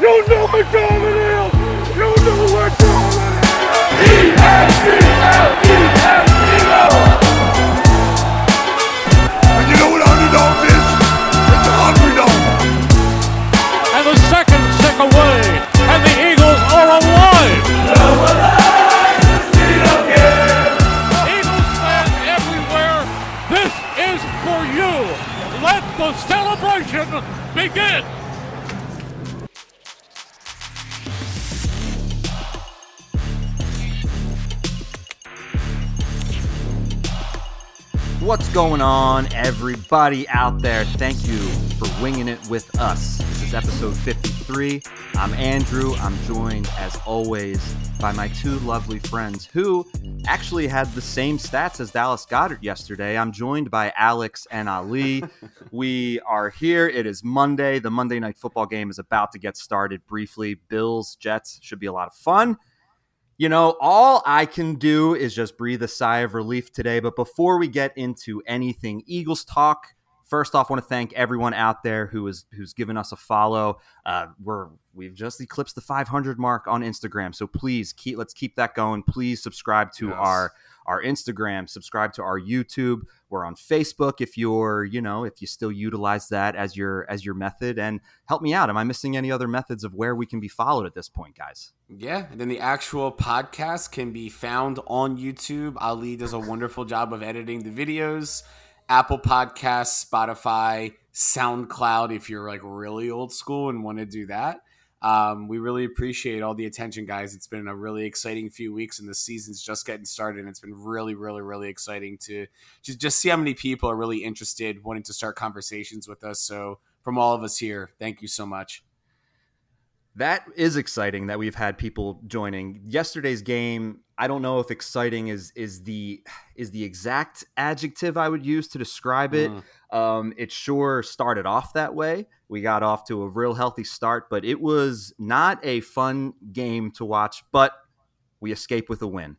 You know time everybody out there? Thank you for winging it with us. This is episode 53. I'm Andrew. I'm joined, as always, by my two lovely friends who actually had the same stats as Dallas Goedert yesterday. I'm joined by Alex and Ali. we are here. It is Monday. The Monday night football game is about to get started briefly. Bills, Jets should be a lot of fun. You know, all I can do is just breathe a sigh of relief today. But before we get into anything Eagles talk, first off, I want to thank everyone out there who is who's given us a follow. Uh, we're we've just eclipsed the 500 mark on Instagram, so please keep let's keep that going. Please subscribe to Yes. our our Instagram, subscribe to our YouTube. We're on Facebook if you're, you know, if you still utilize that as your as your method and help me out. Am I missing any other methods of where we can be followed at this point, guys? Yeah, and then the actual podcast can be found on YouTube. Ali does a wonderful job of editing the videos. Apple Podcasts, Spotify, SoundCloud, if you're like really old school and want to do that. Um, we really appreciate all the attention, guys. It's been a really exciting few weeks, and the season's just getting started. And it's been really, really, really exciting to just, just see how many people are really interested, wanting to start conversations with us. So, from all of us here, thank you so much. That is exciting that we've had people joining. Yesterday's game, I don't know if exciting is is the is the exact adjective I would use to describe it. Um, it sure started off that way. We got off to a real healthy start, but it was not a fun game to watch. But we escape with a win.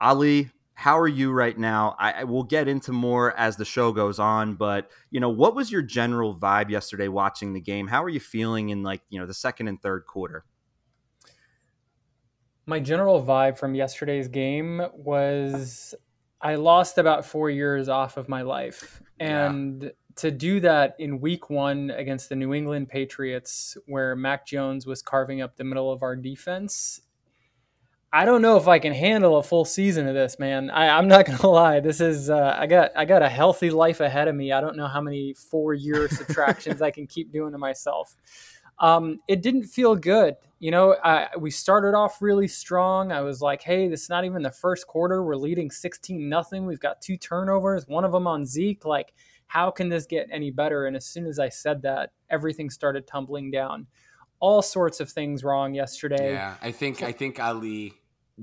Ali, how are you right now? I, I will get into more as the show goes on, but you know, what was your general vibe yesterday watching the game? How are you feeling in like you know the second and third quarter? My general vibe from yesterday's game was I lost about four years off of my life. Yeah. And to do that in week one against the New England Patriots, where Mac Jones was carving up the middle of our defense, I don't know if I can handle a full season of this, man. I, I'm not gonna lie. This is uh, I got I got a healthy life ahead of me. I don't know how many four year subtractions I can keep doing to myself. Um, it didn't feel good. You know, I, we started off really strong. I was like, "Hey, this is not even the first quarter. We're leading sixteen nothing. We've got two turnovers, one of them on Zeke. Like, how can this get any better?" And as soon as I said that, everything started tumbling down. All sorts of things wrong yesterday. Yeah, I think I think Ali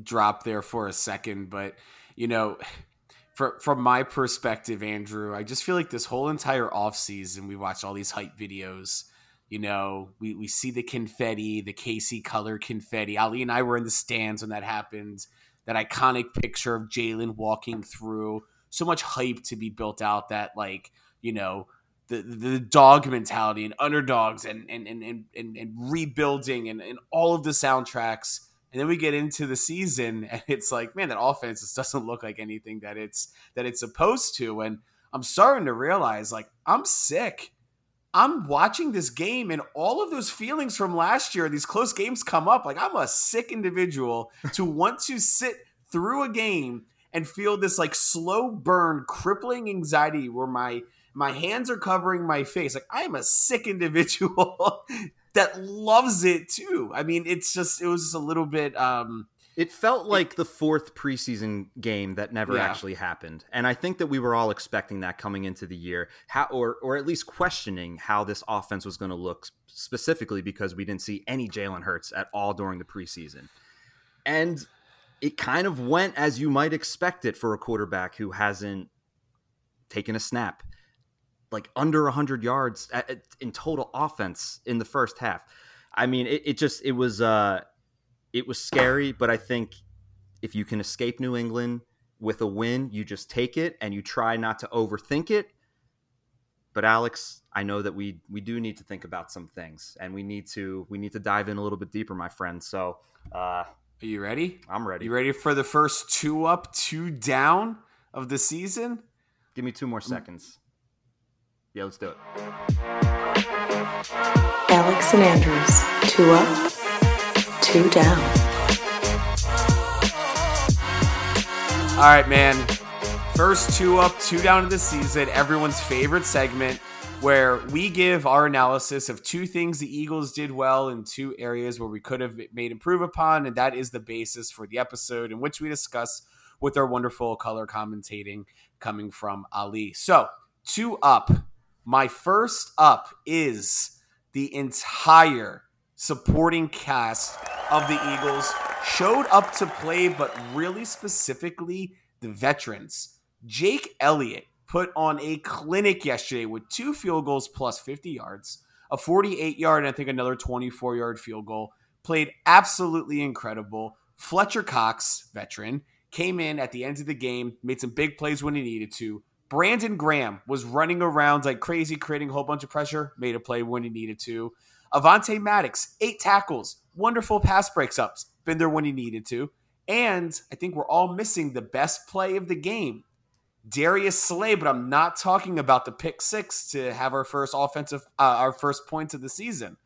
dropped there for a second, but you know, from my perspective, Andrew, I just feel like this whole entire offseason we watched all these hype videos. You know, we, we see the confetti, the KC color confetti. Ali and I were in the stands when that happened. That iconic picture of Jalen walking through. So much hype to be built out that like, you know, the, the dog mentality and underdogs and and, and, and, and, and rebuilding and, and all of the soundtracks. And then we get into the season and it's like, man, that offense just doesn't look like anything that it's that it's supposed to. And I'm starting to realize like I'm sick. I'm watching this game and all of those feelings from last year, these close games come up. Like I'm a sick individual to want to sit through a game and feel this like slow burn, crippling anxiety where my my hands are covering my face. Like I am a sick individual that loves it too. I mean, it's just it was just a little bit um It felt like the fourth preseason game that never Yeah. actually happened, and I think that we were all expecting that coming into the year, how or or at least questioning how this offense was going to look specifically because we didn't see any Jalen Hurts at all during the preseason, and it kind of went as you might expect it for a quarterback who hasn't taken a snap, like under hundred yards at, at- in total offense in the first half. I mean, it, it just it was. uh it was scary, but I think if you can escape New England with a win, you just take it and you try not to overthink it. But Alex, I know that we we do need to think about some things, and we need to we need to dive in a little bit deeper, my friend. So uh, Are you ready? I'm ready. You ready for the first two up, two down of the season? Give me two more seconds. Yeah, let's do it. Alex and Andrews, two up, two down. All right, man. First two up, two down of the season. Everyone's favorite segment where we give our analysis of two things the Eagles did well and two areas where we could have made improve upon. And that is the basis for the episode in which we discuss with our wonderful color commentating coming from Ali. So, two up. My first up is the entire supporting cast of the Eagles showed up to play, but really specifically the veterans. Jake Elliott put on a clinic yesterday with two field goals plus 50 yards, a 48 yard, and I think another 24 yard field goal. Played absolutely incredible. Fletcher Cox, veteran, came in at the end of the game, made some big plays when he needed to. Brandon Graham was running around like crazy, creating a whole bunch of pressure, made a play when he needed to. Avonte Maddox, eight tackles, wonderful pass breaks ups, been there when he needed to. And I think we're all missing the best play of the game. Darius Slay, but I'm not talking about the pick six to have our first offensive, uh, our first points of the season.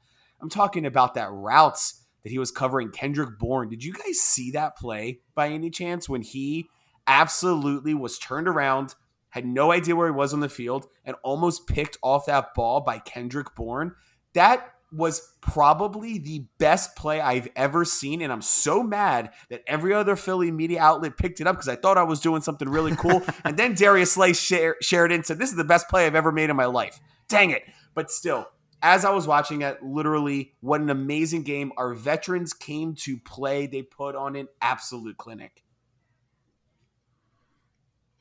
I'm talking about that routes that he was covering Kendrick Bourne. Did you guys see that play by any chance when he absolutely was turned around, had no idea where he was on the field, and almost picked off that ball by Kendrick Bourne? That was probably the best play I've ever seen. And I'm so mad that every other Philly media outlet picked it up because I thought I was doing something really cool. and then Darius Slay share, shared it and said, This is the best play I've ever made in my life. Dang it. But still, as I was watching it, literally, what an amazing game. Our veterans came to play. They put on an absolute clinic.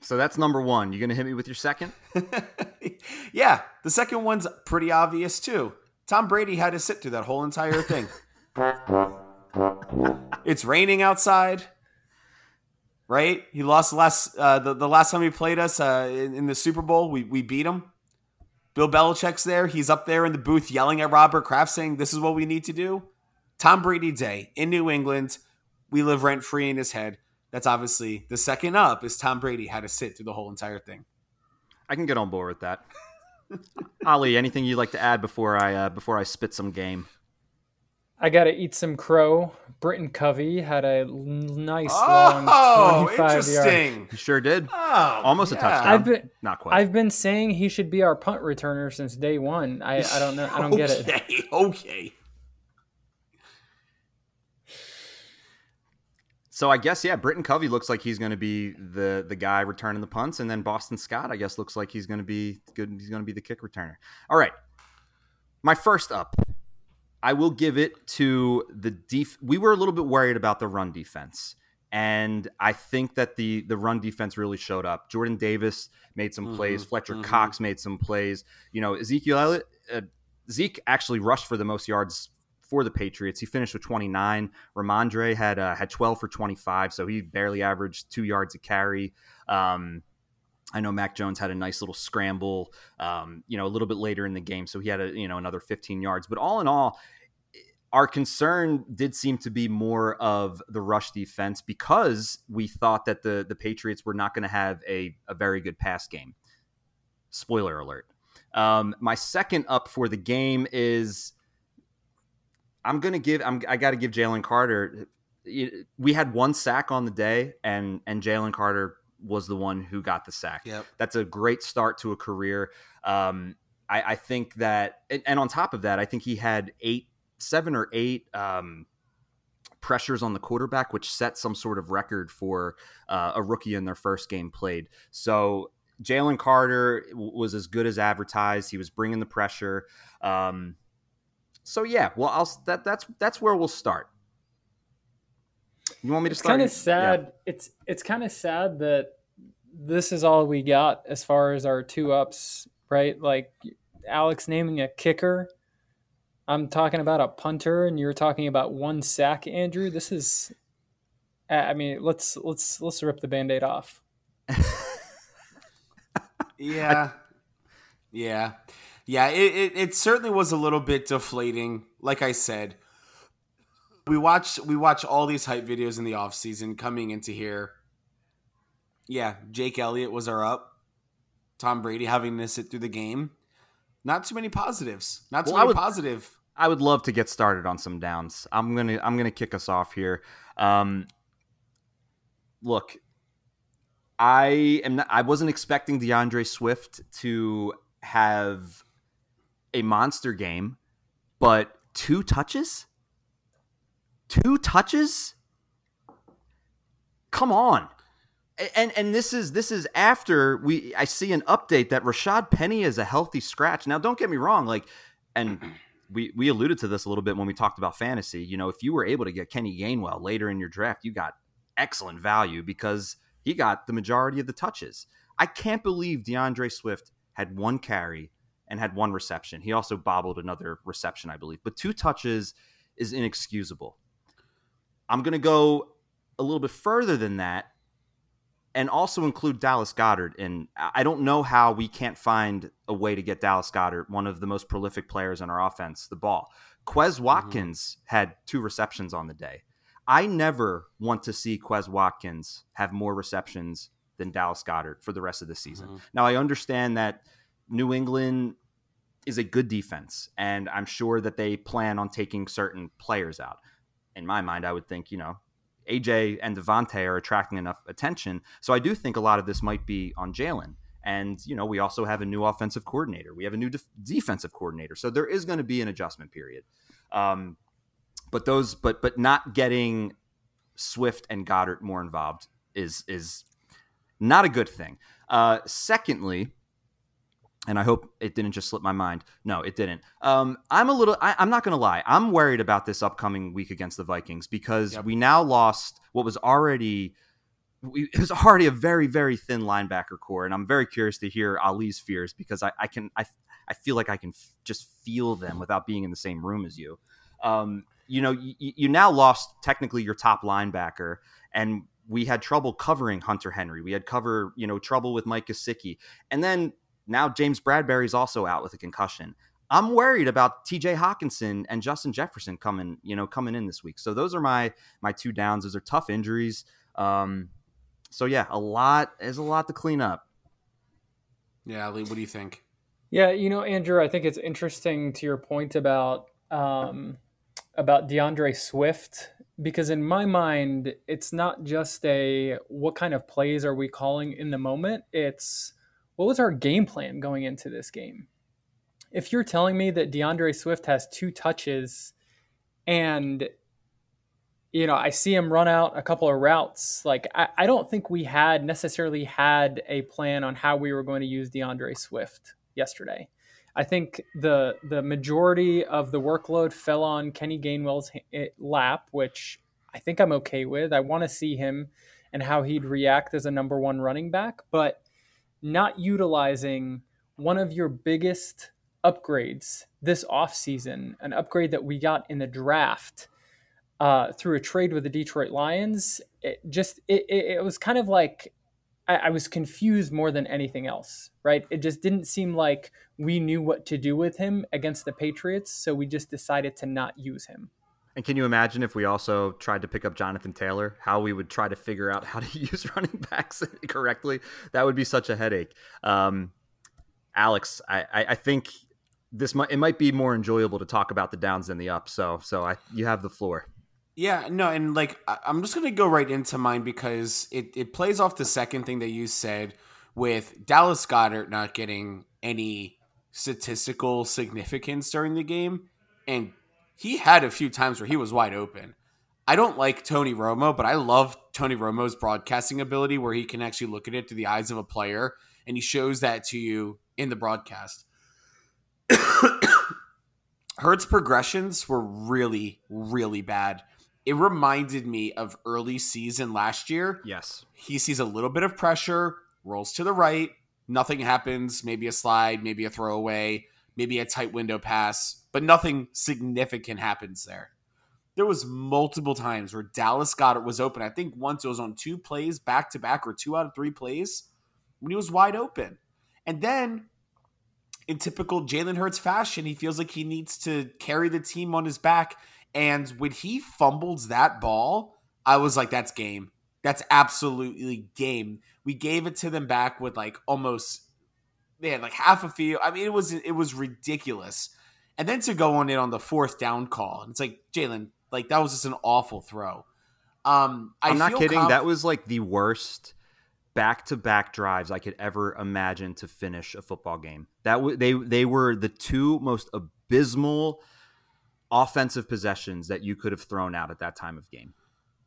So that's number one. You're gonna hit me with your second? yeah, the second one's pretty obvious too. Tom Brady had to sit through that whole entire thing. it's raining outside, right? He lost the last uh, the, the last time he played us uh, in, in the Super Bowl. We we beat him. Bill Belichick's there. He's up there in the booth yelling at Robert Kraft, saying, "This is what we need to do." Tom Brady Day in New England. We live rent free in his head. That's obviously the second up is Tom Brady had to sit through the whole entire thing. I can get on board with that. Ali, anything you'd like to add before I uh, before I spit some game? I got to eat some crow. Britton Covey had a nice long 25 yard. interesting. He sure did. Oh, Almost a touchdown. I've been Not quite. I've been saying he should be our punt returner since day one. I, I don't know. I don't get it. Okay, So I guess yeah, Britton Covey looks like he's going to be the the guy returning the punts, and then Boston Scott I guess looks like he's going to be good. He's going to be the kick returner. All right, my first up, I will give it to the def. We were a little bit worried about the run defense, and I think that the the run defense really showed up. Jordan Davis made some plays. Mhm, Fletcher mhm. Cox made some plays. You know, Ezekiel Elliott, uh, Zeke actually rushed for the most yards for the Patriots. He finished with 29. Rhamondre had uh, had 12 for 25, so he barely averaged two yards a carry. Um, I know Mac Jones had a nice little scramble, um, you know, a little bit later in the game, so he had a you know another 15 yards. But all in all, our concern did seem to be more of the rush defense because we thought that the the Patriots were not going to have a, a very good pass game. Spoiler alert. Um, my second up for the game is I'm gonna give. I'm. I got to give Jalen Carter. We had one sack on the day, and and Jalen Carter was the one who got the sack. Yep. That's a great start to a career. Um, I, I think that, and, and on top of that, I think he had eight, seven or eight um, pressures on the quarterback, which set some sort of record for uh, a rookie in their first game played. So Jalen Carter was as good as advertised. He was bringing the pressure. Um, so yeah, well, I'll that that's that's where we'll start. You want me to It's start? kind of sad. It's it's kind of sad that this is all we got as far as our two ups, right? Like Alex naming a kicker. I'm talking about a punter, and you're talking about one sack, Andrew. This is, I mean, let's let's let's rip the band-aid off. Yeah. yeah. Yeah, it, it, it certainly was a little bit deflating. Like I said, we watch we watch all these hype videos in the off season coming into here. Yeah, Jake Elliott was our up. Tom Brady having to sit through the game. Not too many positives. Not too Well, I many would- positive. I would love to get started on some downs. I'm gonna I'm gonna kick us off here. Um, look, I am not, I wasn't expecting DeAndre Swift to have a monster game, but two touches, two touches. Come on. And and this is this is after we I see an update that Rashaad Penny is a healthy scratch. Now don't get me wrong, like and we we alluded to this a little bit when we talked about fantasy. You know, if you were able to get Kenny Gainwell later in your draft, you got excellent value because he got the majority of the touches. I can't believe DeAndre Swift had one carry and had one reception. He also bobbled another reception, I believe, but two touches is inexcusable. I'm going to go a little bit further than that and also include Dallas Goedert. And I don't know how we can't find a way to get Dallas Goedert, one of the most prolific players in our offense, the ball. Quez mm-hmm. Watkins had two receptions on the day. I never want to see Quez Watkins have more receptions than Dallas Goedert for the rest of the season. Mm-hmm. Now, I understand that New England is a good defense, and I'm sure that they plan on taking certain players out. In my mind, I would think, you know, AJ and Devontae are attracting enough attention. So I do think a lot of this might be on Jalen. And, you know, we also have a new offensive coordinator. We have a new def- defensive coordinator. So there is going to be an adjustment period. Um, but those, but, but not getting Swift and Goedert more involved is, is not a good thing. Uh, secondly, and I hope it didn't just slip my mind. No, it didn't. Um, I'm a little. I, I'm not going to lie. I'm worried about this upcoming week against the Vikings because Yep. we now lost what was already. We, it was already a very very thin linebacker core, and I'm very curious to hear Ali's fears because I, I can I I feel like I can f- just feel them without being in the same room as you. Um, you know, you, you now lost technically your top linebacker, and we had trouble covering Hunter Henry. We had cover, you know, trouble with Mike Gesicki, and then now James Bradberry's also out with a concussion. I'm worried about T.J. Hockenson and Justin Jefferson coming, you know, coming in this week. So those are my my two downs. Those are tough injuries. Um, so yeah, a lot. There's a lot to clean up. Yeah, Ali, what do you think? Yeah, you know, Andrew, I think it's interesting to your point about um, about DeAndre Swift because in my mind, it's not just a what kind of plays are we calling in the moment. It's what was our game plan going into this game. If you're telling me that DeAndre Swift has two touches and you know, I see him run out a couple of routes. Like, I, I don't think we had necessarily had a plan on how we were going to use DeAndre Swift yesterday. I think the the majority of the workload fell on Kenny Gainwell's eh, lap, which I think I'm okay with. I want to see him and how he'd react as a number one running back, but not utilizing one of your biggest upgrades this offseason, an upgrade that we got in the draft uh, through a trade with the Detroit Lions. It just it, it, it was kind of like I, I was confused more than anything else, right? It just didn't seem like we knew what to do with him against the Patriots, so we just decided to not use him. And can you imagine if we also tried to pick up Jonathan Taylor, how we would try to figure out how to use running backs correctly? That would be such a headache. Um, Alex, I, I, think this might it might be more enjoyable to talk about the downs than the ups. So so I you have the floor. Yeah, no, and like I'm just gonna go right into mine because it, it plays off the second thing that you said with Dallas Goedert not getting any statistical significance during the game, and he had a few times where he was wide open. I don't like Tony Romo, but I love Tony Romo's broadcasting ability where he can actually look at it through the eyes of a player and he shows that to you in the broadcast. Hurts progressions were really, really bad. It reminded me of early season last year. Yes. He sees a little bit of pressure, rolls to the right, nothing happens, maybe a slide, maybe a throwaway, maybe a tight window pass, but nothing significant happens there. There was multiple times where Dallas Goedert was open. I think once it was on two plays back to back or two out of three plays when he was wide open. And then in typical Jalen Hurts fashion, he feels like he needs to carry the team on his back. And when he fumbles that ball, I was like, that's game. That's absolutely game. We gave it to them back with like almost they had like half a field. I mean, it was it was ridiculous. And then to go on it on the fourth down call, and it's like Jalen, like that was just an awful throw. Um, I I'm not kidding. conf- that was like the worst back-to-back drives I could ever imagine to finish a football game. That w- they they were the two most abysmal offensive possessions that you could have thrown out at that time of game.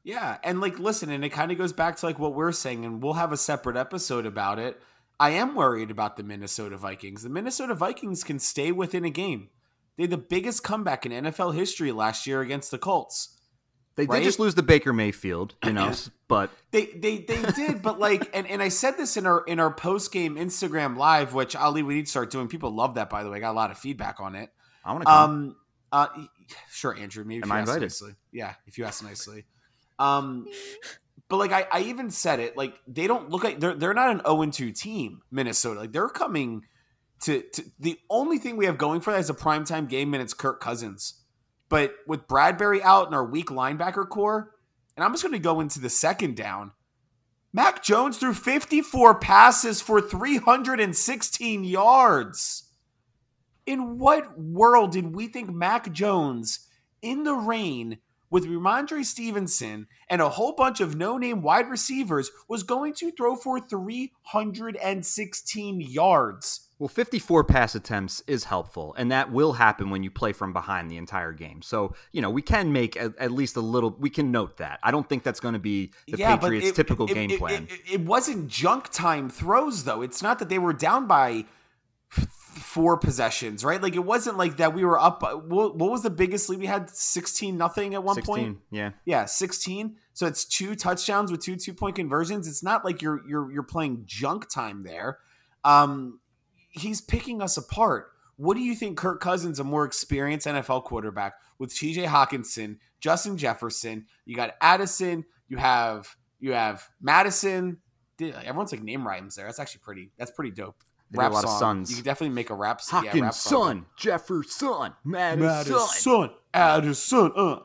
Yeah, and like listen, and it kind of goes back to like what we're saying, and we'll have a separate episode about it. I am worried about the Minnesota Vikings. The Minnesota Vikings can stay within a game. They had the biggest comeback in NFL history last year against the Colts. They Right? did just lose the Baker Mayfield, you know, but They they they did, but like, and, and I said this in our in our post game Instagram live, which Ali we need to start doing. People love that, by the way. I got a lot of feedback on it. I want to come. Um, uh, sure, Andrew. Maybe if Am you I ask invited? nicely. Yeah, if you ask nicely. Um, but like I, I even said it. Like they don't look like they're they're not an 0 2 team. Minnesota. Like they're coming to to the only thing we have going for that is a primetime game, and it's Kirk Cousins. But with Bradberry out and our weak linebacker core, and I'm just going to go into the second down. Mac Jones threw 54 passes for 316 yards. In what world did we think Mac Jones in the rain with Rhamondre Stevenson and a whole bunch of no-name wide receivers was going to throw for 316 yards? Well, 54 pass attempts is helpful, and that will happen when you play from behind the entire game. So, you know, we can make at, at least a little, we can note that. I don't think that's going to be the but Patriots' it- typical it- game it- plan. It, it wasn't junk time throws though. It's not that they were down by four possessions, right? Like it wasn't like that we were up. What, what was the biggest lead we had? Sixteen nothing at one 16, point. yeah. Yeah, sixteen. So it's two touchdowns with two two point conversions. It's not like you're you're you're playing junk time there. Um, he's picking us apart. What do you think Kirk Cousins, a more experienced NFL quarterback with TJ Hockenson, Justin Jefferson, you got Addison, you have you have Madison. Everyone's like name rhymes there. That's actually pretty. That's pretty dope. They did a lot of sons. You could definitely make a rap. yeah, Hawkins, rap song. son, Jefferson, Madison, Madison, Addison. Uh.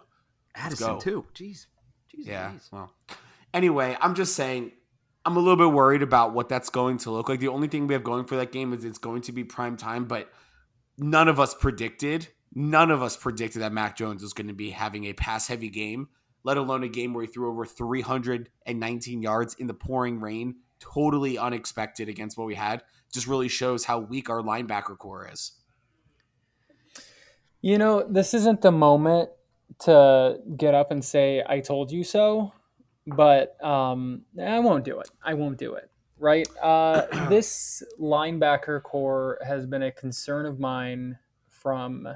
Addison go. too. Jeez, Jeez Yeah. Louise. Well, anyway, I'm just saying, I'm a little bit worried about what that's going to look like. The only thing we have going for that game is it's going to be prime time, but none of us predicted, none of us predicted that Mac Jones was going to be having a pass heavy game, let alone a game where he threw over 319 yards in the pouring rain. Totally unexpected against what we had. Just really shows how weak our linebacker core is. You know, this isn't the moment to get up and say, I told you so, but um, I won't do it. I won't do it. Right? Uh, this linebacker core has been a concern of mine from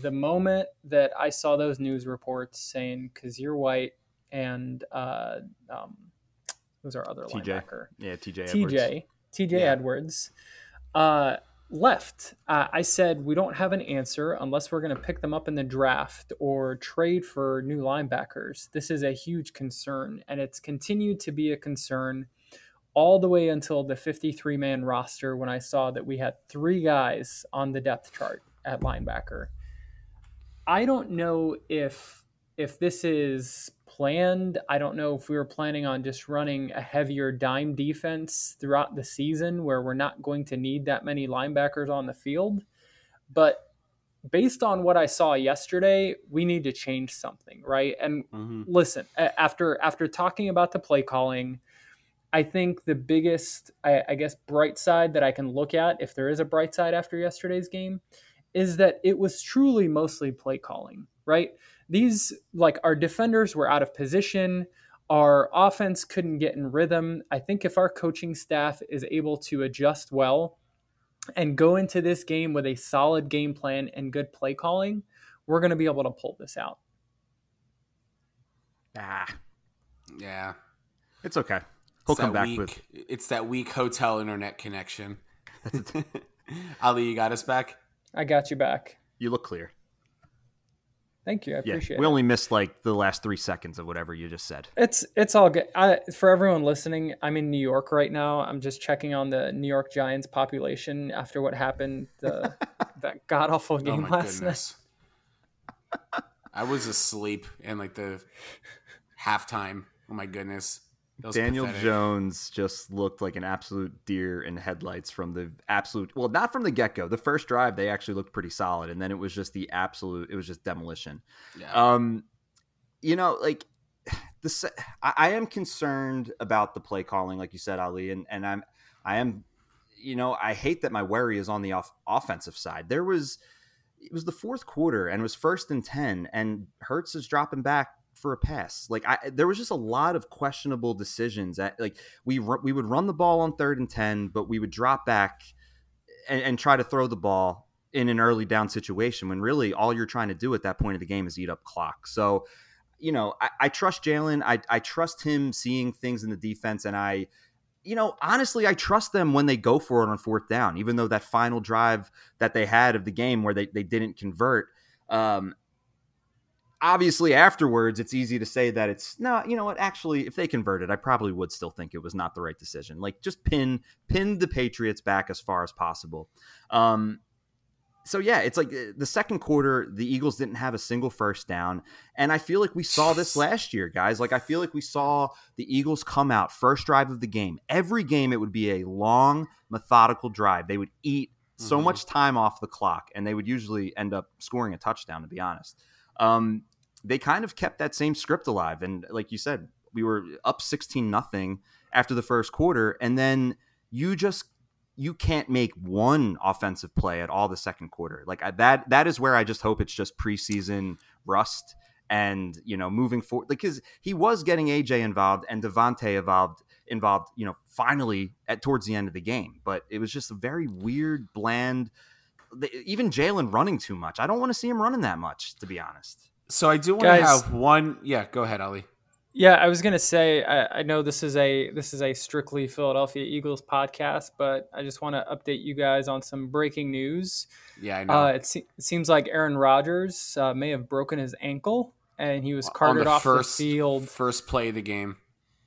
the moment that I saw those news reports saying, because you're white and uh, um, who's our other TJ. linebacker? Yeah, TJ. Edwards. TJ, TJ Yeah. Edwards, uh, left. Uh, I said we don't have an answer unless we're going to pick them up in the draft or trade for new linebackers. This is a huge concern, and it's continued to be a concern all the way until the 53 man roster when I saw that we had three guys on the depth chart at linebacker. I don't know if if this is planned. I don't know if we were planning on just running a heavier dime defense throughout the season where we're not going to need that many linebackers on the field. But based on what I saw yesterday, we need to change something, right? And mm-hmm. listen, after after talking about the play calling, I think the biggest, I, I guess, bright side that I can look at, if there is a bright side after yesterday's game, is that it was truly mostly play calling, right? These, like, our defenders were out of position. Our offense couldn't get in rhythm. I think if our coaching staff is able to adjust well and go into this game with a solid game plan and good play calling, we're going to be able to pull this out. Ah, Yeah. it's okay. He'll It's come back weak, with. It's that weak hotel internet connection. Ali, you got us back? I got you back. You look clear. Thank you. I Yeah, appreciate we it. only missed like the last three seconds of whatever you just said. It's it's all good. I, for everyone listening, I'm in New York right now. I'm just checking on the New York Giants population after what happened the uh, that god awful Oh game my last night. goodness. I was asleep in like the halftime. Oh my goodness. Daniel pathetic. Jones just looked like an absolute deer in headlights from the absolute well, not from the get go. The first drive they actually looked pretty solid, and then it was just the absolute. It was just demolition. Yeah. Um, you know, like this, I, I am concerned about the play calling, like you said, Ali, and and I'm, I am, you know, I hate that my worry is on the off, offensive side. There was, it was the fourth quarter, and it was first and ten, and Hurts is dropping back for a pass. Like I, there was just a lot of questionable decisions. That like we we would run the ball on third and ten, but we would drop back and, and try to throw the ball in an early down situation when really all you're trying to do at that point of the game is eat up clock. So, you know, I, I trust Jalen. I, I trust him seeing things in the defense, and I, you know, honestly, I trust them when they go for it on fourth down, even though that final drive that they had of the game where they, they didn't convert. Um, obviously afterwards it's easy to say that it's no you know what actually if they converted i probably would still think it was not the right decision. Like just pin pin the patriots back as far as possible. Um so yeah it's like uh, the second quarter the eagles didn't have a single first down and i feel like we saw this last year guys. Like i feel like we saw the eagles come out first drive of the game. Every game it would be a long methodical drive. They would eat so Mhm. much time off the clock and they would usually end up scoring a touchdown to be honest. Um, they kind of kept that same script alive. And like you said, we were up 16 nothing after the first quarter. And then you just, you can't make one offensive play at all the second quarter. Like I, that, that is where I just hope it's just preseason rust and, you know, moving forward because he was getting AJ involved and Devontae involved, involved, you know, finally at towards the end of the game. But it was just a very weird, bland, even Jalen running too much. I don't want to see him running that much, to be honest. So I do want to have one. Yeah, go ahead, Ali. Yeah, I was gonna say I, I know this is a this is a strictly Philadelphia Eagles podcast, but I just want to update you guys on some breaking news. Yeah, I know. Uh, it, se- it seems like Aaron Rodgers uh, may have broken his ankle, and he was carted the off first the field. first play of the game.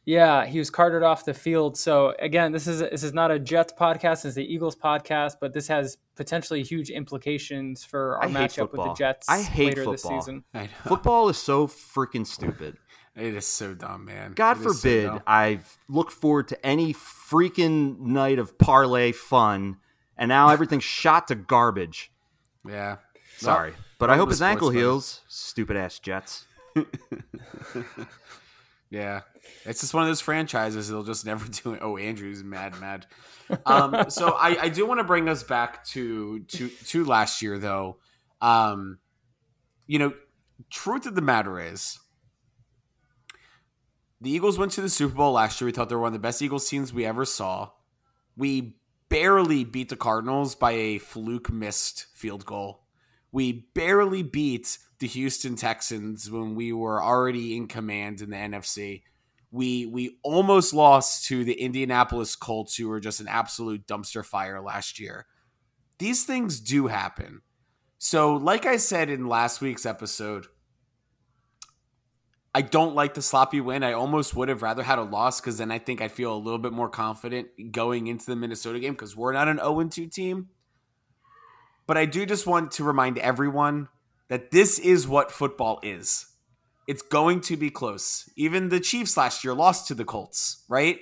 Yeah, he was carted off the field. So again, this is this is not a Jets podcast; it's the Eagles podcast. But this has potentially huge implications for our I matchup with the. Jets I hate later this football. season. I know. Football is so freaking stupid. It is so dumb, man. God It is so forbid dumb. I look forward to any freaking night of parlay fun, and now everything's shot to garbage. yeah. Sorry, Well, but I hope his ankle sports, heals. Stupid ass Jets. Yeah, it's just one of those franchises. They'll just never do it. Oh, Andrew's mad, mad. Um, so I, I do want to bring us back to to to last year, though. Um, you know, truth of the matter is, the Eagles went to the Super Bowl last year. We thought they were one of the best Eagles teams we ever saw. We barely beat the Cardinals by a fluke missed field goal. We barely beat the Houston Texans when we were already in command in the NFC. We we almost lost to the Indianapolis Colts, who were just an absolute dumpster fire last year. These things do happen. So, like I said in last week's episode, I don't like the sloppy win. I almost would have rather had a loss because then I think I feel a little bit more confident going into the Minnesota game because we're not an 0 2 team. But I do just want to remind everyone that this is what football is. It's going to be close. Even the Chiefs last year lost to the Colts, right?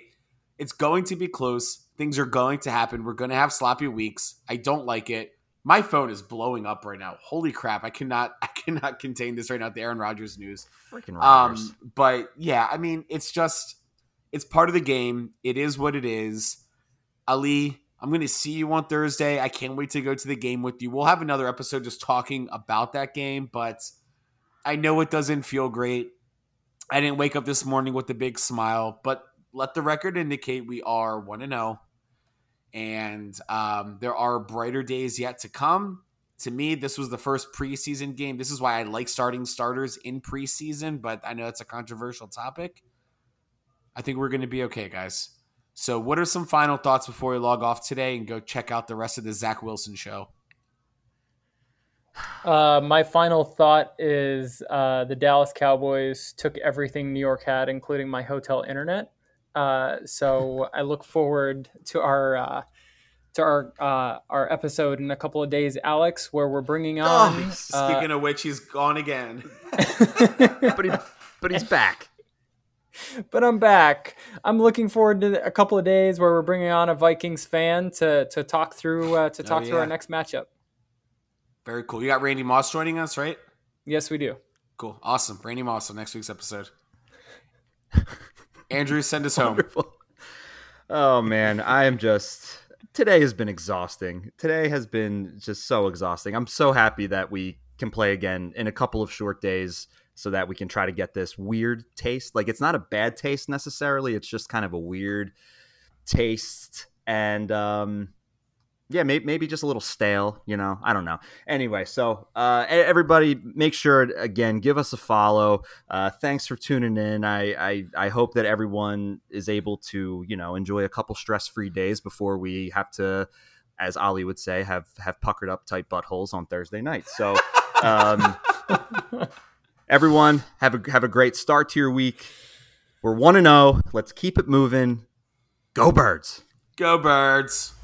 It's going to be close. Things are going to happen. We're going to have sloppy weeks. I don't like it. My phone is blowing up right now. Holy crap! I cannot, I cannot contain this right now. The Aaron Rodgers news. Freaking Rodgers. Um, but yeah, I mean, it's just it's part of the game. It is what it is. Ali, I'm going to see you on Thursday. I can't wait to go to the game with you. We'll have another episode just talking about that game, but I know it doesn't feel great. I didn't wake up this morning with a big smile, but let the record indicate we are 1 and 0 and um, there are brighter days yet to come. To me, this was the first preseason game. This is why I like starting starters in preseason, but I know it's a controversial topic. I think we're going to be okay, guys. So, what are some final thoughts before we log off today and go check out the rest of the Zach Wilson show? Uh, my final thought is uh, the Dallas Cowboys took everything New York had, including my hotel internet. Uh, so I look forward to our uh, to our uh, our episode in a couple of days, Alex, where we're bringing on. uh, Speaking of which, he's gone again. But he, but he's back. but I'm back. I'm looking forward to a couple of days where we're bringing on a Vikings fan to to talk through uh, to talk through yeah. our next matchup. Very cool. You got Randy Moss joining us, right? Yes, we do. Cool. Awesome. Randy Moss on next week's episode. Andrew, send us home. Oh man, I am just today has been exhausting. Today has been just so exhausting. I'm so happy that we can play again in a couple of short days so that we can try to get this weird taste. Like it's not a bad taste necessarily, it's just kind of a weird taste and um yeah, maybe, maybe just a little stale, you know. I don't know. Anyway, so uh, everybody, make sure again give us a follow. Uh, thanks for tuning in. I, I I hope that everyone is able to you know enjoy a couple stress free days before we have to, as Ali would say, have have puckered up tight buttholes on Thursday night. So, um, everyone have a have a great start to your week. We're one and zero. Let's keep it moving. Go birds. Go birds.